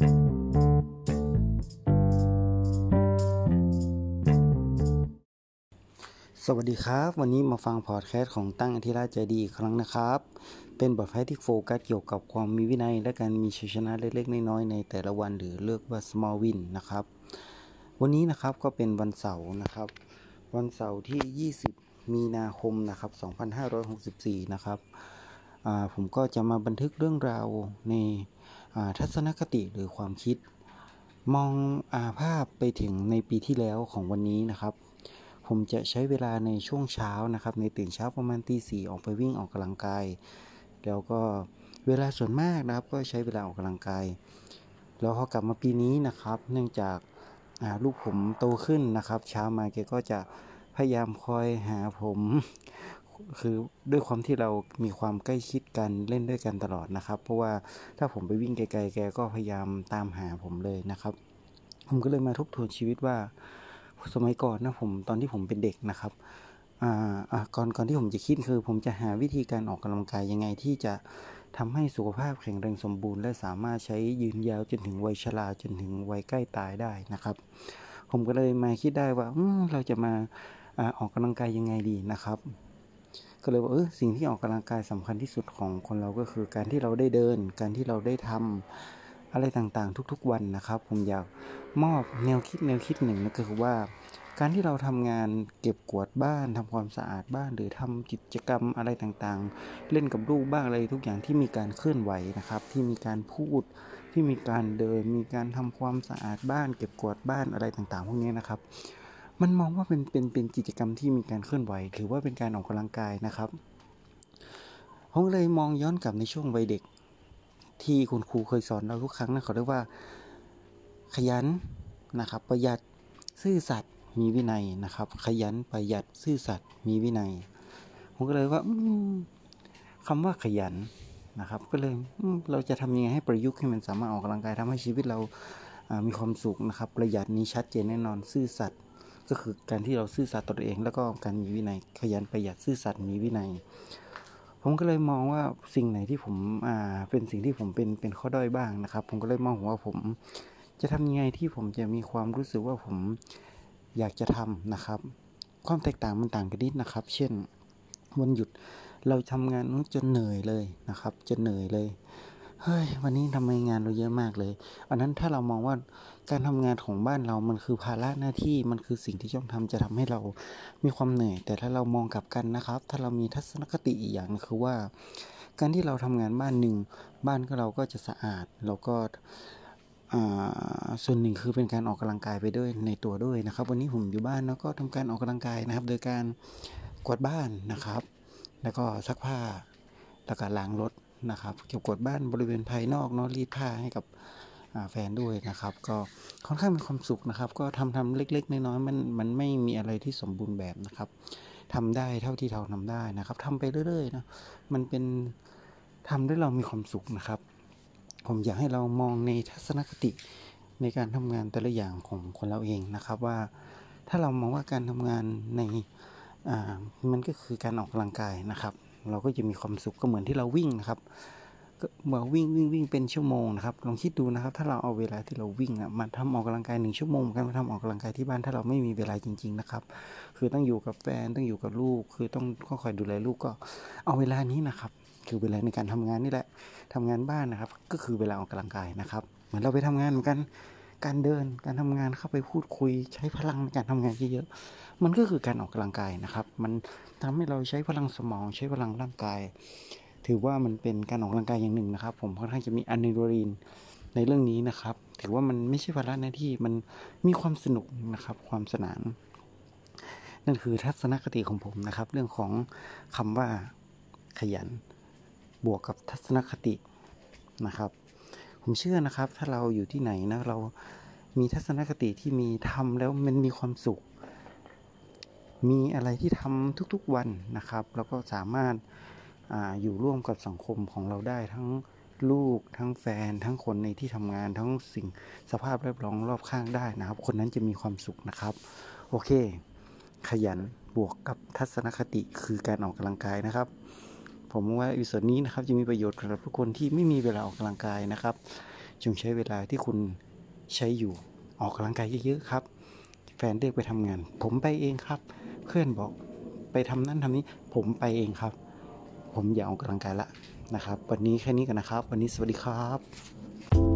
สวัสดีครับ วันนี้มาฟังพอดแคสต์ของตั้งอธิราชใจดีอีกครั้งนะครับ เป็นพอดแคสต์ที่โฟกัสเกี่ยวกับความมีวินัย และการมีชัยชนะเล็กๆน้อยๆในแต่ละวันหรือเรียกว่า small win นะครับ วันนี้นะครับก็เป็นวันเสาร์นะครับ วันเสาร์ที่ 20 มีนาคมนะครับ 2564 นะครับผมก็จะมาบันทึกเรื่องราวใน ทัศนคติหรือความคิด มองอาภาพไปถึงในปีที่แล้วของวันนี้นะครับ ผมจะใช้เวลาในช่วงเช้านะครับ ในตื่นเช้าประมาณตีสี่ออกไปวิ่งออกกำลังกาย แล้วก็เวลาส่วนมากนะครับ ก็ใช้เวลาออกกำลังกาย แล้วพอกลับมาปีนี้นะครับ เนื่องจากลูกผมโตขึ้นนะครับ เช้ามาแกก็จะพยายามคอยหาผม คือด้วยความที่เรามีความใกล้ชิดกันเล่นด้วยกันตลอดนะครับ เพราะว่าถ้าผมไปวิ่งไกลๆแกก็พยายามตามหาผมเลยนะครับ ผมก็เลยมาทบทวนชีวิตว่า สมัยก่อนนะผมตอนที่ผมเป็นเด็กนะครับอ่าก่อนก่อนที่ผมจะคิดคือ ผมจะหาวิธีการออกกำลังกายยังไงที่จะทำให้สุขภาพแข็งแรงสมบูรณ์ และสามารถใช้ยืนยาวจนถึงวัยชราจนถึงวัยใกล้ตายได้นะครับ ผมก็เลยมาคิดได้ว่าเราจะมาออกกำลังกายยังไงดีนะครับ ก็เลยว่าเออสิ่งที่ออกกำลังกายสำคัญที่สุดของคนเราก็คือ การที่เราได้เดิน การที่เราได้ทำอะไรต่างๆ ทุกๆวันนะครับ ผมอยากมอบแนวคิดแนวคิดหนึ่งนะก็คือว่า การที่เราทำงานเก็บกวาดบ้านทำความสะอาดบ้าน หรือทำกิจกรรมอะไรต่างๆ เล่นกับลูกบ้างอะไรทุกอย่างที่มีการเคลื่อนไหวนะครับ ที่มีการพูดที่มีการเดิน มีการทำความสะอาดบ้าน เก็บกวาดบ้านอะไรต่างๆ พวกนี้นะครับ มันมองว่าเป็นเป็นเป็นกิจกรรมที่มีการเคลื่อนไหว ถือว่าเป็นการออกกำลังกายนะครับผมเลยมองย้อนกลับในช่วงวัยเด็ก ที่คุณครูเคยสอนเราทุกครั้งนะเขาเรียกว่า ขยันนะครับ ประหยัดซื่อสัตย์มีวินัยนะครับ ขยันประหยัดซื่อสัตย์มีวินัยผมก็เลยว่าคำว่าขยันนะครับ ก็เลยเราจะทำยังไงให้ประยุกต์ให้มันสามารถออกกำลังกายทำให้ชีวิตเรามีความสุขนะครับ ประหยัดนี้ชัดเจนแน่นอนซื่อสัตย์ ก็คือการที่เราซื่อสัตย์ตัวเอง แล้วก็การมีวินัยขยันประหยัดซื่อสัตย์มีวินัย ผมก็เลยมองว่าสิ่งไหนที่ผมอ่าเป็นสิ่งที่ผมเป็นเป็นข้อด้อยบ้างนะครับ ผมก็เลยมองว่าผม จะทำยังไงที่ผมจะมีความรู้สึกว่าผมอยากจะทำนะครับ ความแตกต่างมันต่างกันนิดนะครับ เช่นวันหยุดเราทำงานจนเหนื่อยเลยนะครับจะเหนื่อยเลย เฮ้ย วันนี้ทำไมงานเราเยอะมากเลยอันนั้นถ้าเรามองว่าการทำงานของบ้านเรามันคือภาระหน้าที่มันคือสิ่งที่ต้องทำจะทำให้เรามีความเหนื่อย แต่ถ้าเรามองกลับกันนะครับ ถ้าเรามีทัศนคติอีกอย่างคือว่า การที่เราทำงานบ้านหนึ่งบ้านก็เราก็จะสะอาดเราก็ส่วนหนึ่งคือเป็นการออกกำลังกายไปด้วยในตัวด้วยนะครับ วันนี้ผมอยู่บ้านแล้วก็ทำการออกกำลังกายนะครับ โดยการกวาดบ้านนะครับ แล้วก็ซักผ้าแล้วก็ล้างรถ นะครับ เก็บกวดบ้านบริเวณภายนอกเนาะรีดผ้าให้กับแฟนด้วยนะครับ ก็ค่อนข้างมีความสุขนะครับ ก็ทำทำเล็ก ๆ น้อยๆมันมันไม่มีอะไรที่สมบูรณ์แบบนะครับทำได้เท่าที่เราทำได้นะครับทำไปเรื่อยๆนะมันเป็นทำด้วยเรามีความสุขนะครับ ผมอยากให้เรามองในทัศนคติในการทำงานแต่ละอย่างของคนเราเองนะครับว่าถ้าเรามองว่าการทำงานในอ่ามันก็คือการออกกำลังกายนะครับ เราก็จะมีความสุขก็เหมือนที่เราวิ่งนะครับก็เมื่อวิ่งวิ่งวิ่งเป็นชั่วโมงนะครับลองคิดดูนะครับ ถ้าเราเอาเวลาที่เราวิ่งอะมาทำออกกำลังกายหนึ่งชั่วโมงกันมาทำออกกำลังกายที่บ้านถ้าเราไม่มีเวลาจริง ๆนะครับ คือต้องอยู่กับแฟนต้องอยู่กับลูก คือต้องคอยดูแลลูกก็เอาเวลานี้นะครับ คือเวลาในการทำงานนี่แหละทำงานบ้านนะครับ ก็คือเวลาออกกำลังกายนะครับ เหมือนเราไปทำงานเหมือนกัน การเดินการทำงานเข้าไปพูดคุย ใช้พลังในการทำงานเยอะๆมันก็คือการออกกำลังกายนะครับ มันทำให้เราใช้พลังสมอง ใช้พลังร่างกาย ถือว่ามันเป็นการออกกำลังกายอย่างหนึ่งนะครับ ผมค่อนข้างจะมีอะดรีนาลีนในเรื่องนี้นะครับ ถือว่ามันไม่ใช่ภาระหน้าที่มันมีความสนุกนะครับ ความสนาน นั่นคือทัศนคติของผมนะครับ เรื่องของคำว่าขยัน บวกกับทัศนคตินะครับ ผมเชื่อนะครับ ถ้าเราอยู่ที่ไหนนะเรามีทัศนคติที่มีทำแล้วมันมีความสุข มีอะไรที่ทำทุกๆวันนะครับ แล้วก็สามารถออยู่ร่วมกับสังคมของเราได้ทั้งลูกทั้งแฟน ทั้งคนในที่ทำงานทั้งสิ่งสภาพแวดล้อมรอบข้างได้นะครับ คนนั้นจะมีความสุขนะครับ โอเค ขยันบวกกับทัศนคติคือการออกกำลังกายนะครับ ผมว่าอีส่วนนี้นะครับจะมีประโยชน์สำหรับทุกคนที่ไม่มีเวลาออกกำลังกายนะครับ จงใช้เวลาที่คุณใช้อยู่ออกกำลังกายเยอะๆครับ แฟนเรียกไปทำงาน ผมไปเองครับ เพื่อนบอกไปทำนั่นทำนี้ ผมไปเองครับ ผมอยากออกกำลังกายละนะครับ วันนี้แค่นี้กันนะครับ วันนี้สวัสดีครับ